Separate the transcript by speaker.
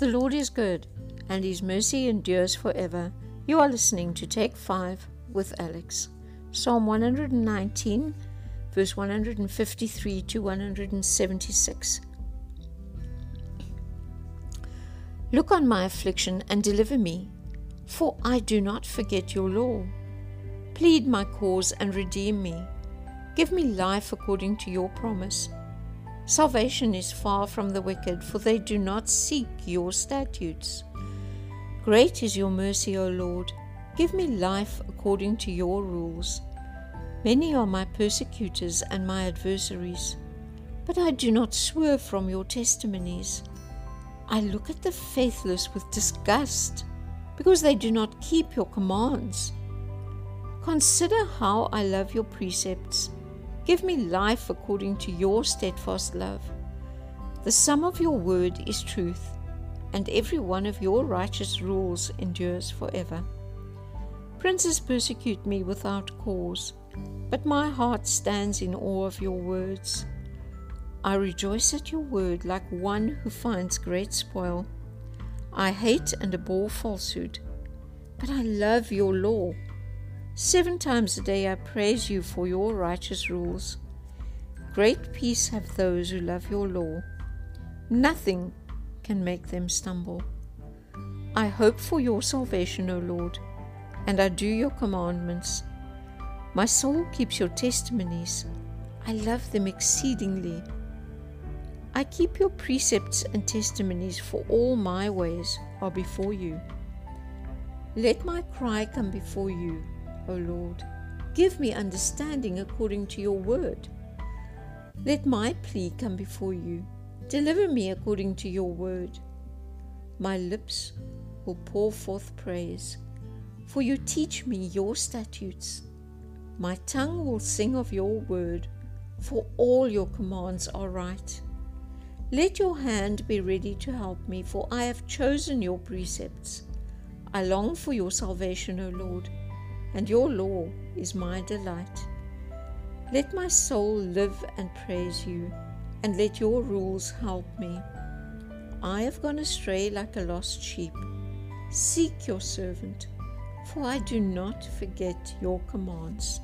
Speaker 1: The Lord is good, and his mercy endures forever. You are listening to Take 5 with Alex. Psalm 119, verse 153 to 176. Look on my affliction and deliver me, for I do not forget your law. Plead my cause and redeem me. Give me life according to your promise. Salvation is far from the wicked, for they do not seek your statutes. Great is your mercy, O Lord. Give me life according to your rules. Many are my persecutors and my adversaries, but I do not swerve from your testimonies. I look at the faithless with disgust, because they do not keep your commands. Consider how I love your precepts. Give me life according to your steadfast love. The sum of your word is truth and every one of your righteous rules endures forever. Princes persecute me without cause, but my heart stands in awe of your words. I rejoice at your word like one who finds great spoil. I hate and abhor falsehood, but I love your law. Seven times a day I praise you for your righteous rules. Great peace have those who love your law. Nothing can make them stumble. I hope for your salvation, O Lord, and I do your commandments. My soul keeps your testimonies. I love them exceedingly. I keep your precepts and testimonies, for all my ways are before you. Let my cry come before you, O Lord. Give me understanding according to your word. Let my plea come before you. Deliver me according to your word. My lips will pour forth praise, for you teach me your statutes. My tongue will sing of your word, for all your commands are right. Let your hand be ready to help me, for I have chosen your precepts. I long for your salvation, O Lord, and your law is my delight. Let my soul live and praise you and let your rules help me. I have gone astray like a lost sheep. Seek your servant, for I do not forget your commands.